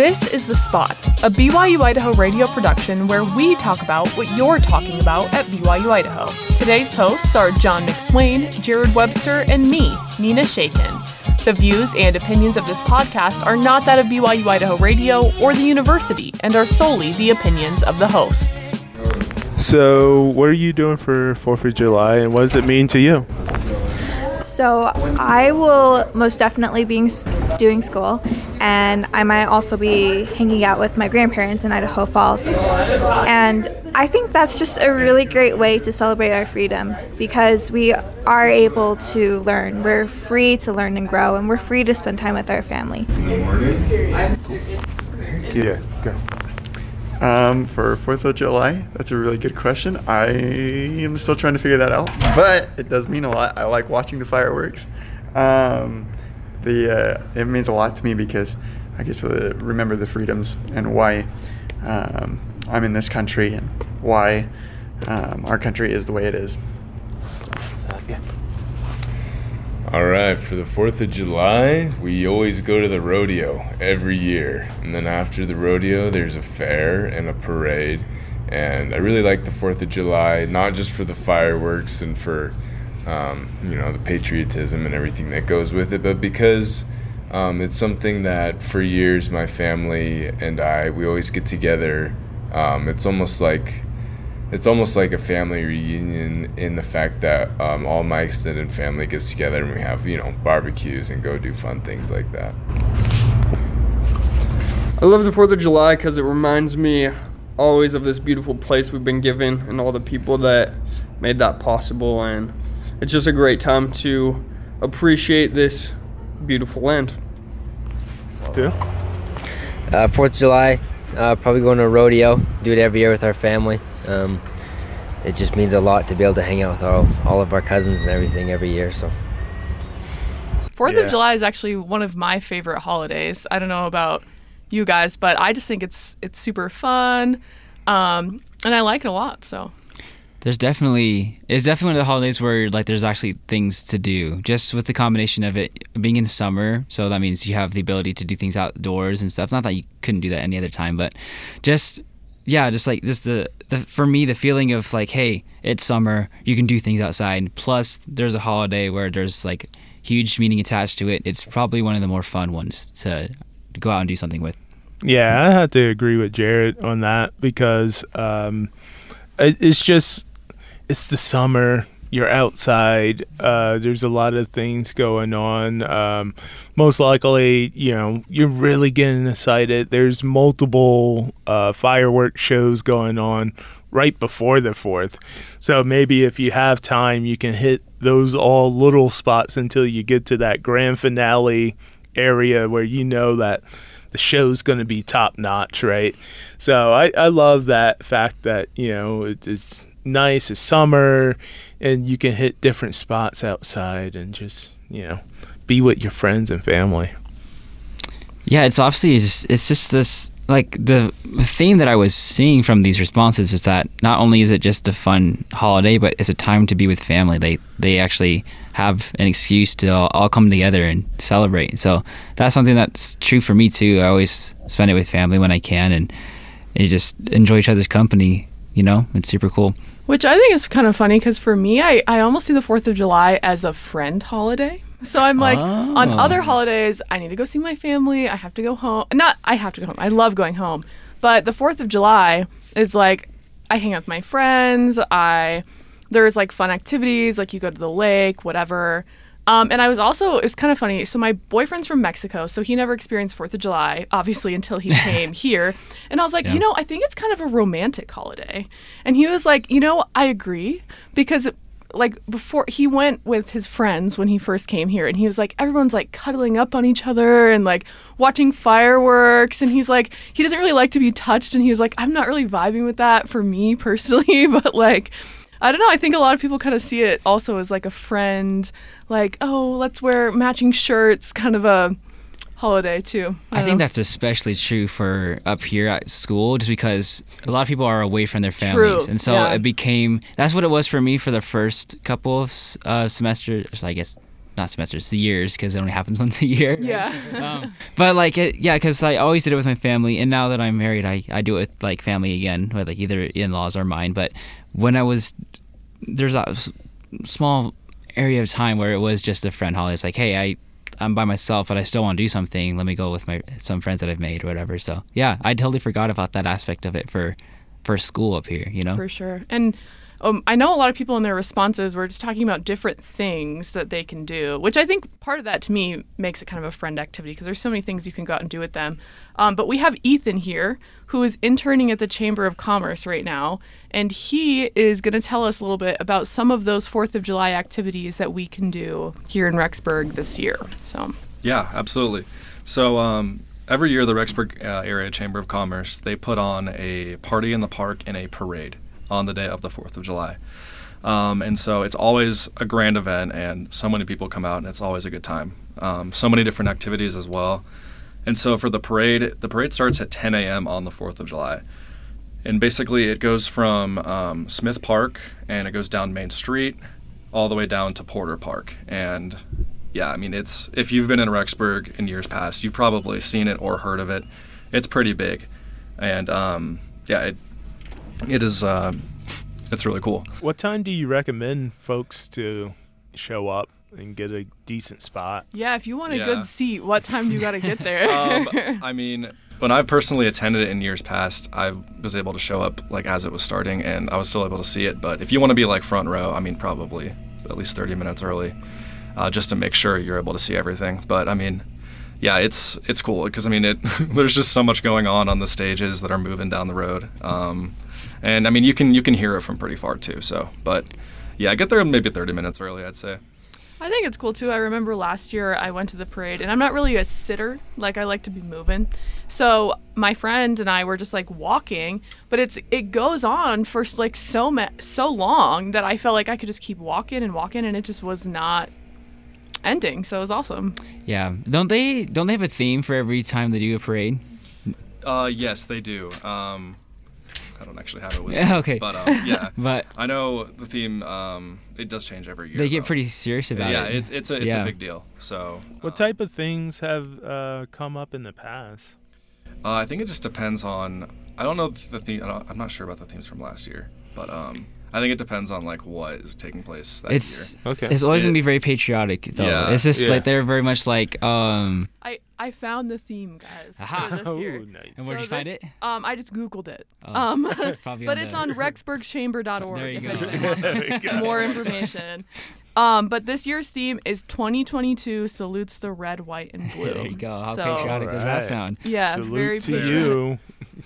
This is The Spot, a BYU Idaho radio production where we talk about what you're talking about at BYU Idaho. Today's hosts are John McSwain, Jared Webster, and me, Nina Shakin. The views and opinions of this podcast are not that of BYU Idaho Radio or the university and are solely the opinions of the hosts. So, what are you doing for 4th of July and what does it mean to you? So I will most definitely be doing school, and I might also be hanging out with my grandparents in Idaho Falls. And I think that's just a really great way to celebrate our freedom because we are able to learn. We're free to learn and grow, and we're free to spend time with our family. Good morning. Yeah, go. Um, for Fourth of July, that's a really good question. I am still trying to figure that out, but it does mean a lot. I like watching the fireworks. Um, the uh, it means a lot to me because I get to remember the freedoms and why um, I'm in this country and why um, our country is the way it is. yeah. All right, for the 4th of July, we always go to the rodeo every year. And then after the rodeo, there's a fair and a parade. And I really like the 4th of July, not just for the fireworks and for, um, you know, the patriotism and everything that goes with it, but because um, it's something that for years my family and I, we always get together. Um, it's almost like it's almost like a family reunion in the fact that um, all my extended family gets together and we have you know barbecues and go do fun things like that. I love the Fourth of July because it reminds me always of this beautiful place we've been given and all the people that made that possible, and it's just a great time to appreciate this beautiful land. Two. Uh, Fourth of July, uh, probably going to a rodeo. Do it every year with our family. Um, it just means a lot to be able to hang out with all, all of our cousins and everything every year. So. Fourth Yeah. of July is actually one of my favorite holidays. I don't know about you guys, but I just think it's it's super fun, um, and I like it a lot. So There's definitely it's definitely one of the holidays where like there's actually things to do. Just with the combination of it being in summer, so that means you have the ability to do things outdoors and stuff. Not that you couldn't do that any other time, but just yeah, just like just the, the for me the feeling of like hey, it's summer, you can do things outside. Plus there's a holiday where there's like huge meaning attached to it. It's probably one of the more fun ones to go out and do something with. Yeah, I have to agree with Jared on that because um, it's just it's the summer. You're outside. Uh, there's a lot of things going on. Um, most likely, you know, you're really getting excited. There's multiple uh, fireworks shows going on right before the fourth. So maybe if you have time, you can hit those all little spots until you get to that grand finale area where you know that the show's going to be top notch, right? So I, I love that fact that, you know, it, it's nice, it's summer, and you can hit different spots outside and just, you know, be with your friends and family. Yeah, it's obviously it's just this like the theme that I was seeing from these responses is that not only is it just a fun holiday, but it's a time to be with family. They they actually have an excuse to all, all come together and celebrate. So that's something that's true for me too. I always spend it with family when I can, and you just enjoy each other's company. You know, it's super cool. Which I think is kind of funny because for me, I, I almost see the 4th of July as a friend holiday. So I'm like, on Oh. other holidays, I need to go see my family. I have to go home. Not, I have to go home. I love going home. But the 4th of July is like, I hang out with my friends. I, there's like fun activities, like you go to the lake, whatever. Um, and I was also, it's kind of funny. So my boyfriend's from Mexico, so he never experienced 4th of July, obviously, until he came here. And I was like, Yeah. you know, I think it's kind of a romantic holiday. And he was like, you know, I agree because like before he went with his friends when he first came here and he was like everyone's like cuddling up on each other and like watching fireworks and he's like he doesn't really like to be touched and he was like I'm not really vibing with that for me personally but like I don't know I think a lot of people kind of see it also as like a friend like oh let's wear matching shirts kind of a holiday too I don't think that's especially true for up here at school, just because a lot of people are away from their families, True, and so yeah. it became that's what it was for me for the first couple of uh, semesters. I guess not semesters, the years, because it only happens once a year. Yeah. um, but like it, yeah, because I always did it with my family, and now that I'm married, I, I do it with like family again, with like either in-laws or mine. But when I was there's a small area of time where it was just a friend holiday. It's like, hey, I I'm by myself, but I still want to do something. Let me go with my some friends that I've made or whatever. So yeah, I totally forgot about that aspect of it for for school up here. You know. For sure. And um, I know a lot of people in their responses were just talking about different things that they can do, which I think part of that to me makes it kind of a friend activity because there's so many things you can go out and do with them. Um, but we have Ethan here who is interning at the Chamber of Commerce right now, and he is going to tell us a little bit about some of those Fourth of July activities that we can do here in Rexburg this year. So, Yeah, absolutely. So um, every year, the Rexburg uh, Area Chamber of Commerce they put on a party in the park and a parade on the day of the Fourth of July. Um, and so it's always a grand event, and so many people come out, and it's always a good time. Um, so many different activities as well. And so for the parade, the parade starts at 10 a.m. on the 4th of July. And basically, it goes from um, Smith Park and it goes down Main Street all the way down to Porter Park. And yeah, I mean, it's if you've been in Rexburg in years past, you've probably seen it or heard of it. It's pretty big, and um, yeah, it it is. Uh, it's really cool. What time do you recommend folks to show up and get a decent spot? yeah, if you want a Yeah. good seat, what time do you got to get there? um, I mean, when I've personally attended it in years past, I was able to show up like as it was starting, and I was still able to see it. But if you want to be like front row, I mean, probably at least 30 minutes early, uh, just to make sure you're able to see everything. But I mean, yeah, it's it's cool because I mean, it there's just so much going on on the stages that are moving down the road, um, and I mean, you can you can hear it from pretty far too. So, but yeah, I get there maybe 30 minutes early, I'd say. I think it's cool too. I remember last year I went to the parade, and I'm not really a sitter. Like I like to be moving. So my friend and I were just like walking, but it's it goes on for like so ma- so long that I felt like I could just keep walking and walking, and it just was not ending. So it was awesome. Yeah. Don't they don't they have a theme for every time they do a parade? Uh, yes, they do. Um, I don't actually have it with Yeah, me. okay. But um, yeah, But I know the theme. Um, it does change every year. they get though. pretty serious about it. yeah, it's it's a it's Yeah. a big deal. So What uh, type of things have uh, come up in the past? Uh, I think it just depends on. I don't know the theme. I don't, I'm not sure about the themes from last year, but um, I think it depends on like what is taking place that It's year. Okay. it's always gonna be very patriotic though. Yeah. It's just Yeah. like they're very much like um. I I found the theme, guys, Aha. for this Oh, year. nice. And where'd So you find this- it? Um, I just googled it. Oh, um, but on it's the- on rexburgchamber.org. There you if go. anyone wants There you more information. Um, but this year's theme is 2022 salutes the red, white, and blue. There you go. How So- patriotic does that sound? Yeah, Salute very to patriotic. you.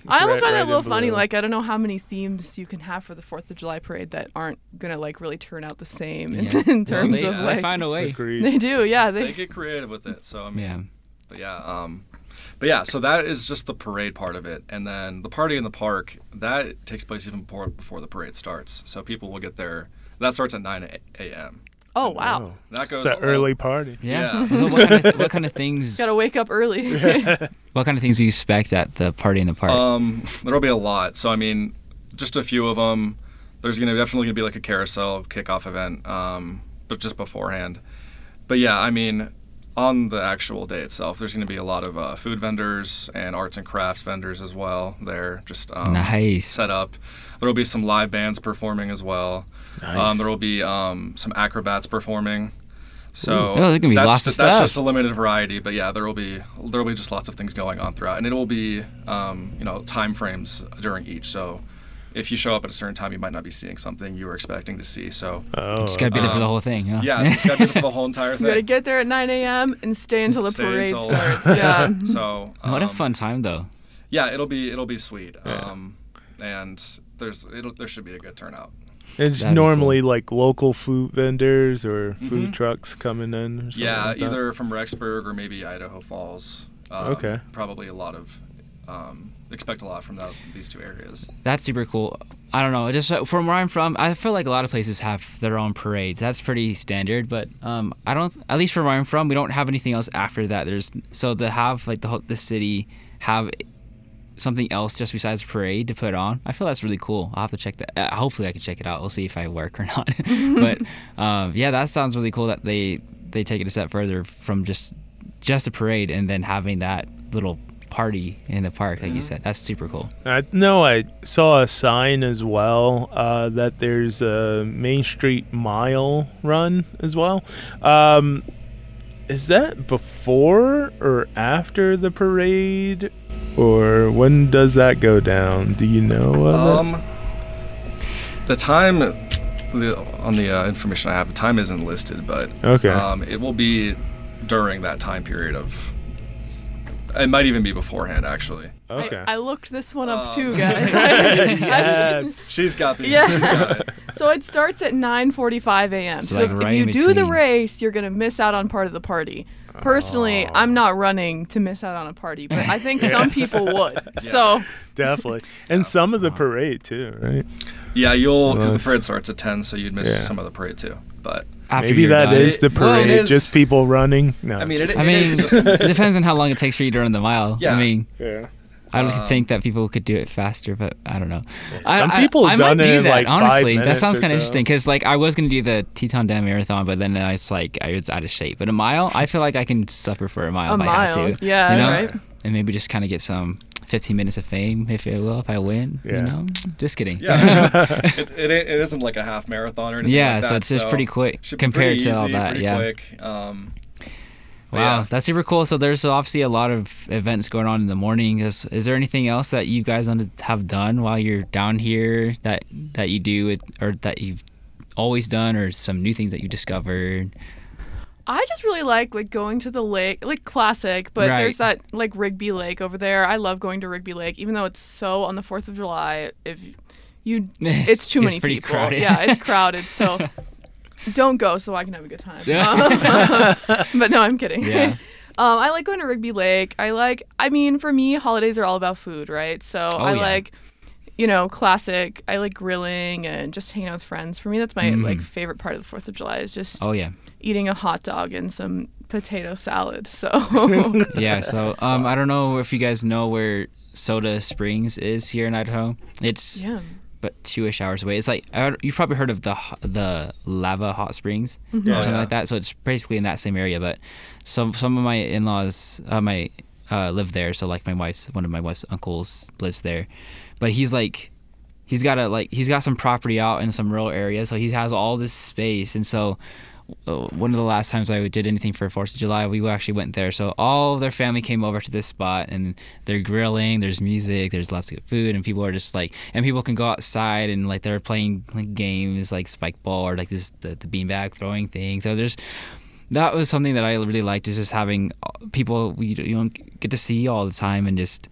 I almost Red, find that a little funny. blue. Like I don't know how many themes you can have for the Fourth of July parade that aren't gonna like really turn out the same in, Yeah. in Well, terms they, of they like find a way. Agreed. they do. Yeah, They they. get creative with it. So I mean, Yeah. But yeah, um, but yeah, so that is just the parade part of it, and then the party in the park that takes place even before before the parade starts. So people will get there. That starts at 9 a.m. Oh wow, That It's goes an all- early party. Yeah. Yeah. so what kind, of, what kind of things? gotta wake up early. What kind of things do you expect at the party in the park? Um, there'll be a lot. So I mean, just a few of them. There's gonna definitely gonna be like a carousel kickoff event, um, but just beforehand. But yeah, I mean, on the actual day itself, there's gonna be a lot of uh, food vendors and arts and crafts vendors as well. They're just um, Nice. set up. There will be some live bands performing as well. Nice. Um, there will be um, some acrobats performing. So Ooh. Oh, there's be that's, lots of just, that's stuff. just a limited variety, but yeah, there will be there will be just lots of things going on throughout, and it will be um, you know time frames during each. So if you show up at a certain time, you might not be seeing something you were expecting to see. So Oh, Just gotta be there for the um, whole thing. Huh? yeah, so it's got to be there for the whole entire You gotta get there at 9 a.m. and stay until the Stay parade until- starts. Yeah. So what a um, fun time though. Yeah, it'll be it'll be sweet. Yeah. Um, and there's it'll there should be a good turnout. It's That'd be normally like local food vendors or food Mhm. trucks coming in. Or something Yeah, like that. either from Rexburg or maybe Idaho Falls. Um, Okay. Probably a lot of um, expect a lot from that, these two areas. That's super cool. I don't know. Just uh, from where I'm from, I feel like a lot of places have their own parades. That's pretty standard. But um, I don't. At least from where I'm from, we don't have anything else after that. There's so to have like the whole, the city have something else just besides parade to put on. I feel that's really cool. I'll have to check that. Uh, hopefully, I can check it out. We'll see if I work or not. but um, yeah, that sounds really cool that they they take it a step further from just just a parade and then having that little party in the park, like you said. That's super cool. I know I saw a sign as well uh, that there's a Main Street Mile run as well. Um, is that before or after the parade, or when does that go down? Do you know? Um, the time on the uh, information I have, the time isn't listed, but Okay. um, it will be during that time period of. It might even be beforehand, actually. Okay. I, I looked this one up Um, too, guys. Yes. She's got the. Yeah. got it. so it starts at 9:45 a.m. So, So, like, if, right if you do the race, you're gonna miss out on part of the party. Personally, I'm not running to miss out on a party, but I think some people would. So Definitely, and some of the parade too, right? Yeah, you'll because the parade starts at ten, so you'd miss Yeah. some of the parade too. But After Maybe you're that done. is the Well, parade, is- just people running. No, I mean, it, just- I mean, it depends on how long it takes for you to run the mile. Yeah. I mean, yeah. I don't Um, think that people could do it faster, but I don't know. Some I, people I, have I done might it do in, that, like, five honestly. That sounds kind of so. interesting because like I was gonna do the Teton Dam Marathon, but then I was like I was out of shape. But a mile, I feel like I can suffer for a mile A if I had to. yeah, you know? right. And maybe just kind of get some 15 minutes of fame, if it will, if I win. Yeah. You know, just kidding. yeah. it, it, it isn't like a half marathon or anything. Yeah, like so that, it's just pretty quick compared pretty to all that, yeah. Quick. Um, Wow, yeah. that's super cool. So there's obviously a lot of events going on in the morning. Is, is there anything else that you guys have done while you're down here that that you do with, or that you've always done, or some new things that you discovered? I just really like like going to the lake, like classic. But Right. there's that like Rigby Lake over there. I love going to Rigby Lake, even though it's so on the Fourth of July. If you, It's- it's too it's many pretty people. crowded. Yeah, it's crowded. So don't go, so I can have a good time. Yeah. but no, I'm kidding. Yeah. Um, I like going to Rigby Lake. I like, I mean, for me, holidays are all about food, right? So I Oh, yeah. like, you know, classic. I like grilling and just hanging out with friends. For me, that's my like favorite part of the Fourth of July is just Mm. Oh yeah, eating a hot dog and some potato salad. So yeah. So um, I don't know if you guys know where Soda Springs is here in Idaho. It's yeah, but two-ish hours away. It's like you've probably heard of the the lava hot springs or Mm-hmm. something yeah. like that. So it's basically in that same area. But some some of my in-laws, uh, my uh, live there. So like my wife's one of my wife's uncles lives there, but he's like he's got a like he's got some property out in some rural area. So he has all this space, and so. Uh, one of the last times I did anything for Fourth of July, we actually went there. So all of their family came over to this spot, and they're grilling. There's music. There's lots of good food, and people are just like, and people can go outside and like they're playing like games like spike ball or like this the, the beanbag throwing thing. So there's that was something that I really liked is just having uh, people you, you don't get to see all the time and just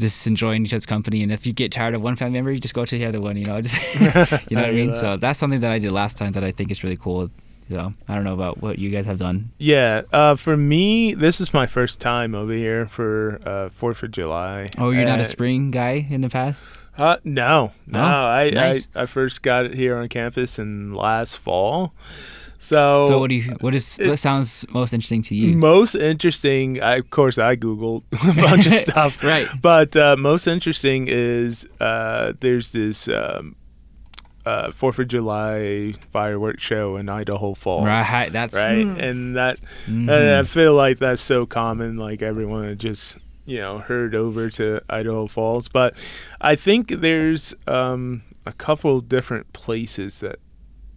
just enjoying each other's company. And if you get tired of one family member, you just go to the other one. You know, just you know what I mean. that. So that's something that I did last time that I think is really cool. So I don't know about what you guys have done. Yeah, uh, for me, this is my first time over here for uh, Fourth of July. Oh, you're not a spring guy in the past? Uh, no, no. No? I, Nice. I I first got it here on campus in last fall. So, So what do you? What is? it- what sounds most interesting to you? most interesting? I, of course, I googled a bunch of stuff. Right. But uh, most interesting is uh, there's this um, uh, Fourth of July fireworks show in Idaho Falls. Right. That's Right, and that Mhm. uh, I feel like that's so common. Like everyone just you know heard over to Idaho Falls, but I think there's um, a couple different places that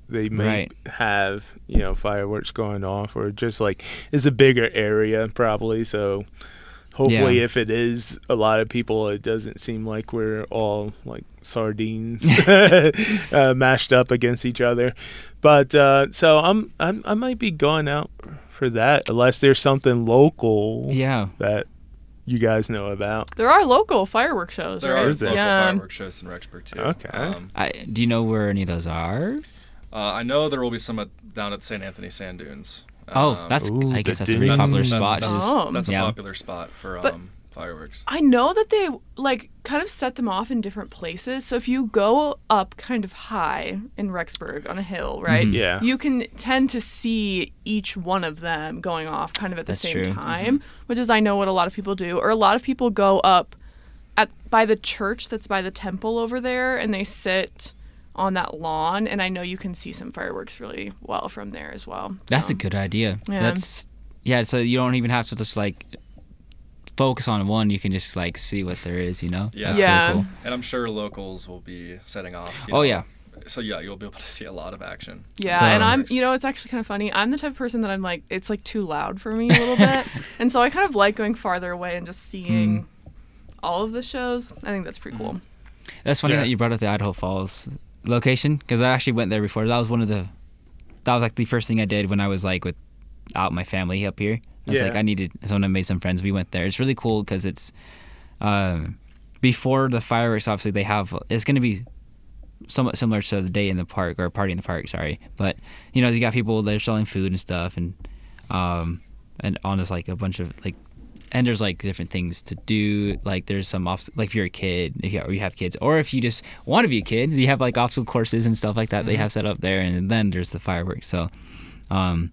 they may Right. have you know fireworks going off, or just like it's a bigger area probably. So hopefully, Yeah. if it is a lot of people, it doesn't seem like we're all like sardines uh, mashed up against each other. But uh, so I'm, I'm I might be going out for that unless there's something local yeah. that you guys know about. there are local fireworks shows, there right? are local yeah. fireworks shows in Rexburg too. Okay. Um, I, do you know where any of those are? uh, I know there will be some at, down at St. Anthony Sand Dunes. Oh, Um, that's. Ooh, I guess the that's a very dunes. popular that- spot. That's, Oh. that's a Yeah. popular spot for But- um, fireworks. I know that they like kind of set them off in different places. So if you go up kind of high in Rexburg on a hill, right? Mhm. Yeah. You can tend to see each one of them going off kind of at the That's same true. Mm-hmm. time, which is I know what a lot of people do. Or a lot of people go up at by the church that's by the temple over there and they sit on that lawn, and I know you can see some fireworks really well from there as well. That's a good idea. Yeah. That's yeah. So you don't even have to just like focus on one. You can just like see what there is. You know. Yeah. That's Yeah. Really cool. And I'm sure locals will be setting off. you Oh know. yeah. So yeah, you'll be able to see a lot of action. Yeah, So- and I'm, you know, it's actually kind of funny. I'm the type of person that I'm like, it's like too loud for me a little bit, and so I kind of like going farther away and just seeing Mm. all of the shows. I think that's pretty cool. That's funny Yeah. that you brought up the Idaho Falls location because I actually went there before. That was one of the that was like the first thing I did when I was like with out my family up here. I was Yeah. like I needed someone to made some friends. We went there. It's really cool because it's um, before the fireworks. Obviously, they have it's going to be somewhat similar to the day in the park or party in the park. Sorry, but you know you got people they're selling food and stuff and um and on this like a bunch of like and there's like different things to do. Like there's some off like if you're a kid, if you, or you have kids, or if you just want to be a kid, you have like obstacle courses and stuff like that. They have set up there, and then there's the fireworks. So, um,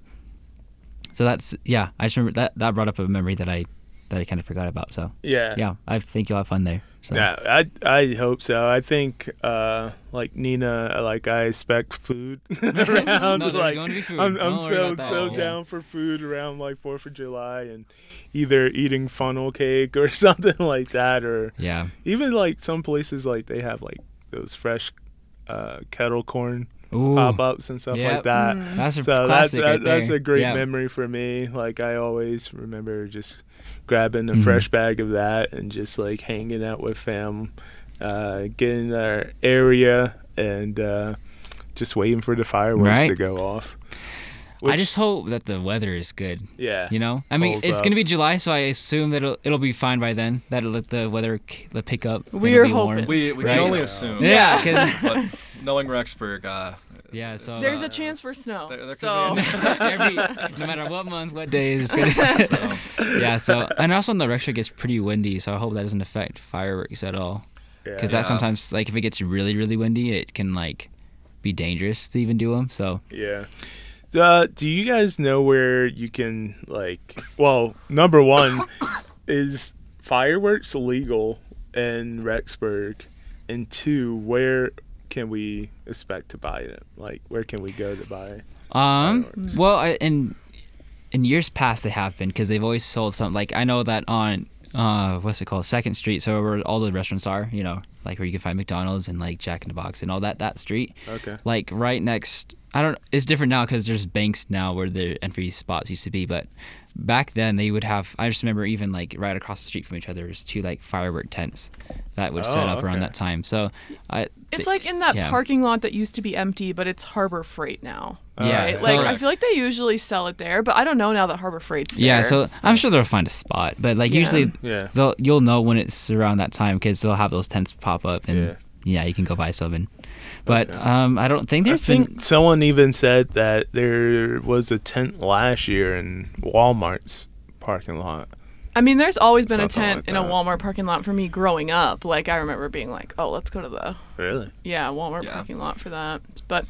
so that's yeah. I just remember that that brought up a memory that I that I kind of forgot about. So Yeah. yeah, I think you'll have fun there. So. Yeah, I I hope so. I think uh like Nina, like I expect food around. No, like going to be food. I'm I'm so so Yeah. down for food around like Fourth of July and either eating funnel cake or something like that, or Yeah. even like some places like they have like those fresh uh kettle corn Ooh. pop ups and stuff Yep. like that. That's a So that's classic that, right that's a great Yeah. memory for me. Like I always remember just grabbing a Mhm. fresh bag of that and just like hanging out with fam, uh, getting our area and uh, just waiting for the fireworks Right. to go off. I just hope that the weather is good. yeah, You know, I mean, it's up. gonna be July, so I assume that it'll it'll be fine by then. That'll let the weather k- the pick up. We're it'll warm. hoping. We, we Right. can only assume. Yeah, 'cause- but knowing Rexburg, uh, Yeah, so There's uh, a chance for snow. there- there could so be Every, no matter what month, what day is good. So- yeah, so and also in the Rexburg gets pretty windy, so I hope that doesn't affect fireworks at all. Because Yeah. that sometimes, like, if it gets really, really windy, it can like be dangerous to even do them. So Yeah. Uh, do you guys know where you can like? Well, number one is fireworks legal in Rexburg, and two, where can we expect to buy it? Like, where can we go to buy? Um. Fireworks. Well, I, in in years past they have been because they've always sold something. Like I know that on uh what's it called Second Street, so where all the restaurants are, you know, like where you can find McDonald's and like Jack in the Box and all that that street. Okay. Like right next. I don't. It's different now because there's banks now where the entry spots used to be, but back then they would have. I just remember even like right across the street from each other was two like firework tents that would set Oh, up around that time. So I. it's th- like in that yeah. parking lot that used to be empty, but it's Harbor Freight now. Oh, yeah, Right? so- like I feel like they usually sell it there, but I don't know now that Harbor Freight's there. Yeah, so I'm sure they'll find a spot, but like Yeah. usually Yeah. they'll you'll know when it's around that time because they'll have those tents pop up and Yeah. yeah, you can go buy something. But Okay. um, I don't think I there's think been. someone even said that there was a tent last year in Walmart's parking lot. I mean, there's always been a tent like in a. Walmart parking lot for me growing up. Like I remember being like, "Oh, let's go to the Really? yeah Walmart Yeah. parking lot for that." But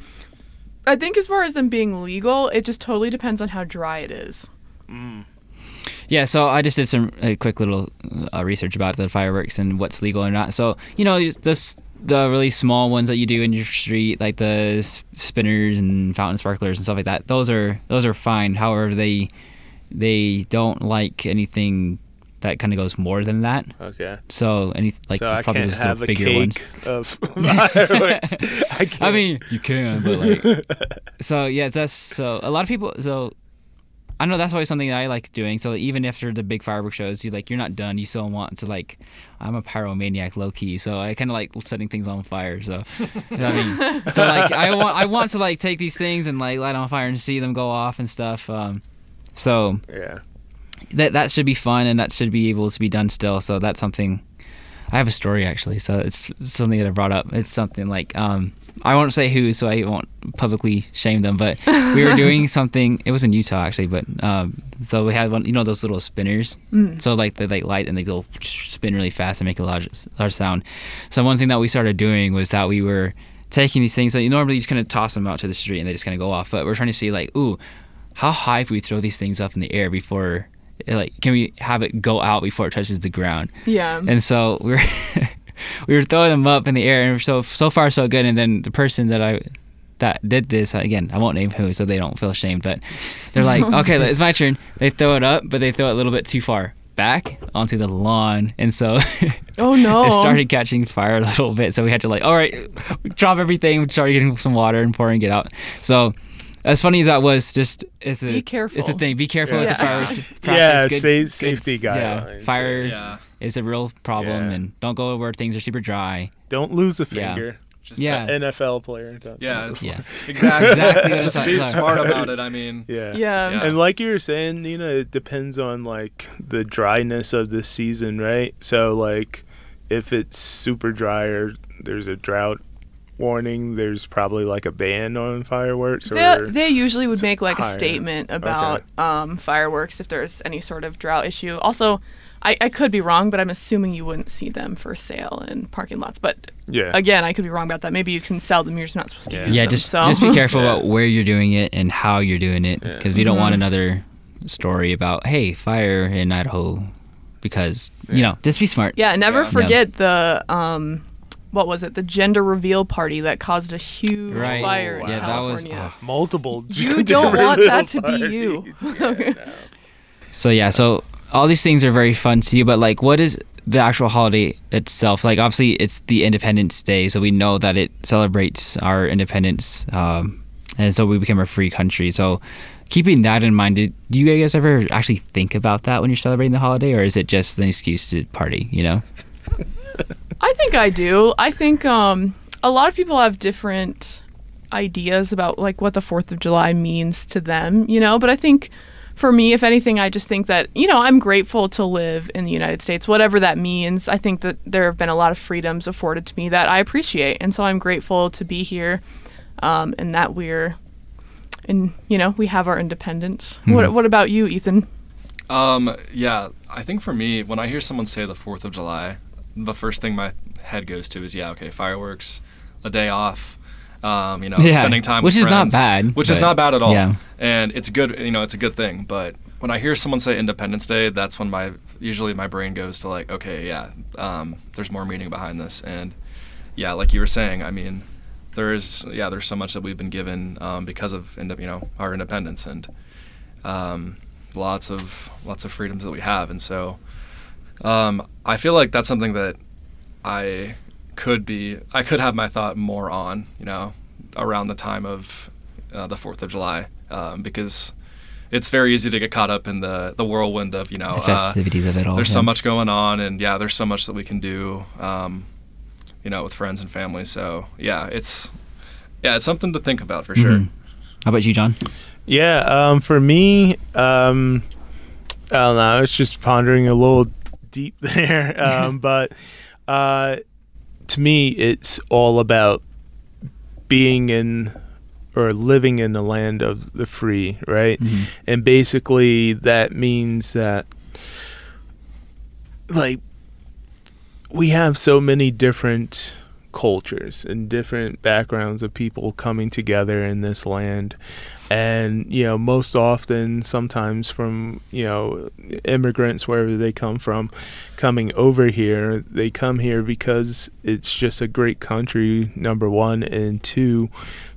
I think as far as them being legal, it just totally depends on how dry it is. Yeah, so I just did some a quick little uh, research about the fireworks and what's legal or not. So you know, this the really small ones that you do in your street, like the spinners and fountain sparklers and stuff like that. Those are those are fine. However, they they don't like anything that kind of goes more than that. Okay. So any like so I probably can't just a bigger ones. of. I, can't. I mean, you can, but like, so yeah, that's so a lot of people. So I know that's always something that I like doing. So even after the big fireworks shows, you like you're not done. You still want to like. I'm a pyromaniac, low key. So I kind of like setting things on fire. So you know I mean, so like I want I want to like take these things and like light them on fire and see them go off and stuff. Um, so yeah. that that should be fun and that should be able to be done still. So that's something. I have a story actually, so it's something that I brought up. It's something like um, I won't say who, so I won't publicly shame them. But we were doing something. It was in Utah actually, but um, so we had one. You know those little spinners. So like they like light and they go spin really fast and make a large large sound. So one thing that we started doing was that we were taking these things that you normally just kind of toss them out to the street and they just kind of go off. But we're trying to see like, ooh, how high can we throw these things up in the air before, like, can we have it go out before it touches the ground? Yeah. And so we're we were throwing them up in the air, and so so far so good. And then the person that I that did this again, I won't name who, so they don't feel ashamed. But they're like, okay, it's my turn. They throw it up, but they throw it a little bit too far back onto the lawn, and so Oh no. it started catching fire a little bit. So we had to like, all right, drop everything, start getting some water and pouring it out. So. As funny as that was, just it's a Be It's a thing. Be careful with the Yeah. fires. Yeah, good- safe- good- safety Yeah, fire Yeah. is a real problem, Yeah. and don't go where things are super dry. Don't lose a Yeah. finger. Just Yeah. NFL player. don't- Yeah. Yeah. Exactly. Exactly what Just I be thought. smart about it. I mean. Yeah. Yeah. Yeah. And like you were saying, Nina, it depends on like the dryness of the season, right? So like if it's super dry or there's a drought warning, there's probably like a ban on fireworks They, or they usually would make like higher. a statement about um, fireworks if there's any sort of drought issue. Also, I, I could be wrong, but I'm assuming you wouldn't see them for sale in parking lots. But yeah. again, I could be wrong about that. Maybe you can sell them. You're just not supposed to Yeah. use Yeah, them. just so. just be careful Yeah. about where you're doing it and how you're doing it, Yeah. because we don't want Mhm. another story about hey fire in Idaho, because you know just be smart. yeah, never Yeah. forget the um, what was it? The gender reveal party that caused a huge Right. fire in Yeah, that was- California. oh. multiple You don't want that to be you. So yeah, so all these things are very fun to you, but like, what is the actual holiday itself? Like, obviously, it's the Independence Day, so we know that it celebrates our independence, um, and so we became a free country. So, keeping that in mind, did, do you guys ever actually think about that when you're celebrating the holiday, or is it just an excuse to party? You know? I think I do. I think um, a lot of people have different ideas about like what the Fourth of July means to them, you know. But I think for me, if anything, I just think that you know I'm grateful to live in the United States, whatever that means. I think that there have been a lot of freedoms afforded to me that I appreciate, and so I'm grateful to be here, um, and that we're, and you know, we have our independence. What What about you, Ethan? Um, yeah, I think for me, when I hear someone say the Fourth of July, the first thing my head goes to is yeah, okay, fireworks, a day off, um, you know, Yeah, spending time, which with is not bad, which is not bad at all, yeah. and it's good, you know, it's a good thing. But when I hear someone say Independence Day, that's when my usually my brain goes to like, okay, yeah, um, there's more meaning behind this, and yeah, like you were saying, I mean, there is yeah, there's so much that we've been given um, because of you know our independence and um, lots of lots of freedoms that we have, and so um, I feel like that's something that I could be I could have my thought more on, you know, around the time of uh, the Fourth of July, um, because it's very easy to get caught up in the the whirlwind of you know The uh, festivities of it all. there's yeah. so much going on and yeah there's so much that we can do um, you know with friends and family so yeah it's yeah it's something to think about for sure Mhm. How about you, John? Yeah, um, for me, um, I don't know. I was just pondering a little deep there, um, but uh, to me, it's all about being in or living in the land of the free, right? Mhm. And basically, that means that, like, we have so many different cultures and different backgrounds of people coming together in this land and you know most often sometimes from you know immigrants wherever they come from coming over here they come here because it's just a great country number one and two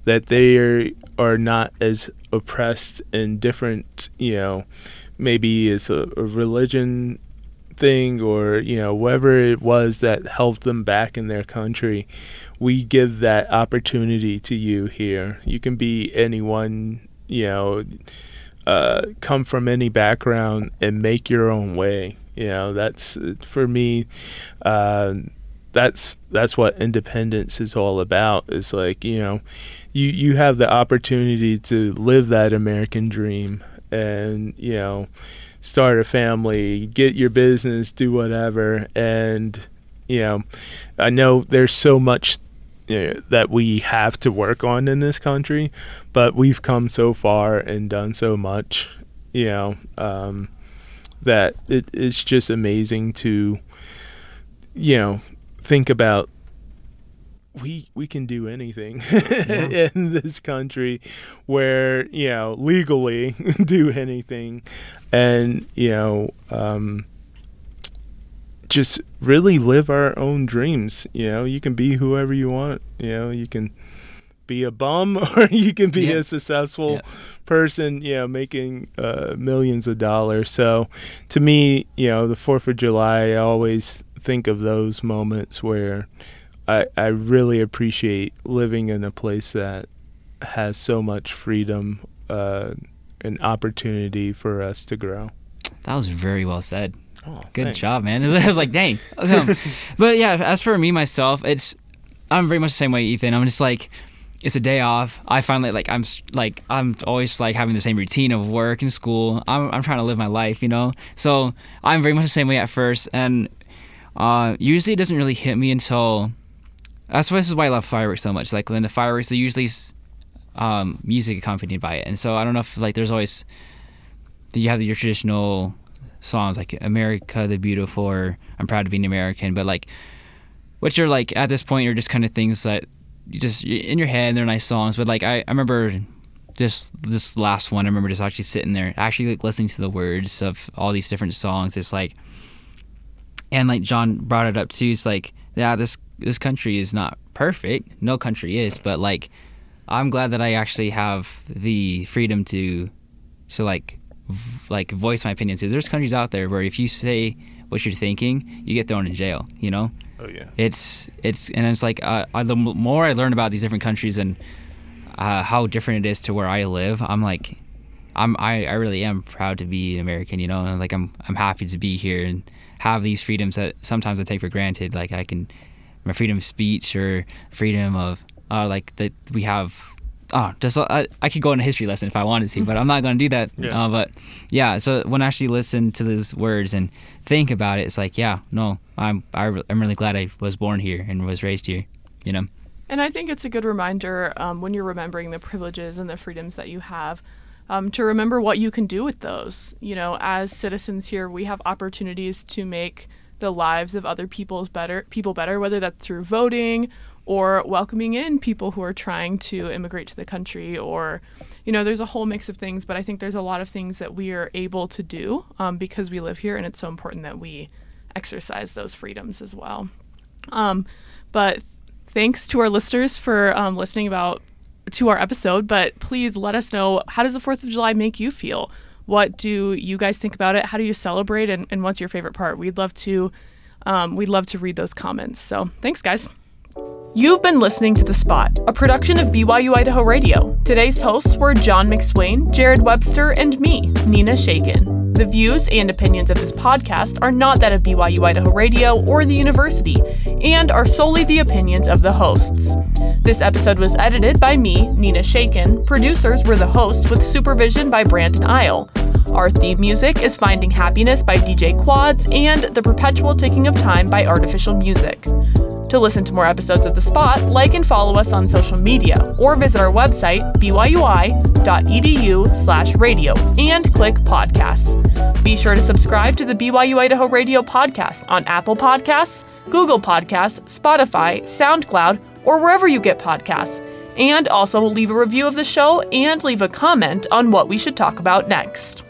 that they are, are not as oppressed and different you know maybe it's a, a religion thing or you know whatever it was that helped them back in their country we give that opportunity to you here. You can be anyone you know uh, come from any background and make your own way. You know that's for me uh, that's that's what independence is all about. Is like you know you you have the opportunity to live that american dream and you know start a family, get your business, do whatever. And, you know, I know there's so much you know, that we have to work on in this country, but we've come so far and done so much, you know, um, that it, it's just amazing to, you know, think about we we can do anything in this country where you know legally do anything and you know um just really live our own dreams. You know, you can be whoever you want. You know, you can be a bum or you can be Yeah. a successful Yeah. person, you know, making uh, millions of dollars. So to me, you know, the 4th of July, I always think of those moments where I, I really appreciate living in a place that has so much freedom uh, and opportunity for us to grow. That was very well said. Oh, Good thanks. job, man. I was like, dang. Um, but yeah, as for me myself, it's I'm very much the same way, Ethan. I'm just like, it's a day off. I finally like I'm like I'm always like having the same routine of work and school. I'm I'm trying to live my life, you know. So I'm very much the same way at first, and uh, usually it doesn't really hit me until. That's why this is why I love fireworks so much. Like when the fireworks, they usually um, music accompanied by it, and so I don't know if like there's always you have your traditional songs like America the Beautiful or I'm proud to be an American, but like what you're like at this point you're just kind of things that you just in your head they're nice songs, but like I, I remember this this last one I remember just actually sitting there actually like listening to the words of all these different songs. It's like and like John brought it up too. It's like yeah, this this country is not perfect. No country is, but like I'm glad that I actually have the freedom to to like v- like voice my opinions. Because there's countries out there where if you say what you're thinking, you get thrown in jail. You know, Oh, yeah. it's it's and it's like uh, uh, the more I learn about these different countries and uh, how different it is to where I live, I'm like, I'm I, I really am proud to be an American. You know, and like I'm I'm happy to be here and have these freedoms that sometimes I take for granted. Like I can my freedom of speech or freedom of uh, like that we have. Oh, just uh, I, I could go on a history lesson if I wanted to, but I'm not going to do that. Yeah. Uh, but yeah, so when I actually listen to those words and think about it, it's like, yeah, no, I'm I, re- I'm really glad I was born here and was raised here. You know. And I think it's a good reminder um, when you're remembering the privileges and the freedoms that you have um, to remember what you can do with those. You know, as citizens here, we have opportunities to make the lives of other people's better people better, whether that's through voting or welcoming in people who are trying to immigrate to the country or you know there's a whole mix of things but i think there's a lot of things that we are able to do um, because we live here and it's so important that we exercise those freedoms as well um, but thanks to our listeners for um, listening about to our episode. But please let us know how does the Fourth of July make you feel? What do you guys think about it? How do you celebrate? And, and what's your favorite part? We'd love to um, we'd love to read those comments. So thanks, guys. You've been listening to The Spot, a production of BYU Idaho Radio. Today's hosts were John McSwain, Jared Webster, and me, Nina Shakin. The views and opinions of this podcast are not that of BYU Idaho Radio or the university, and are solely the opinions of the hosts. This episode was edited by me, Nina Shakin. Producers were the hosts with supervision by Brandon Isle. Our theme music is Finding Happiness by DJ Quads and The Perpetual Ticking of Time by Artificial Music. To listen to more episodes of The Spot, like and follow us on social media or visit our website, byui.edu slash radio, and click podcasts. Be sure to subscribe to the BYU Idaho Radio podcast on Apple Podcasts, Google Podcasts, Spotify, SoundCloud, or wherever you get podcasts. And also leave a review of the show and leave a comment on what we should talk about next.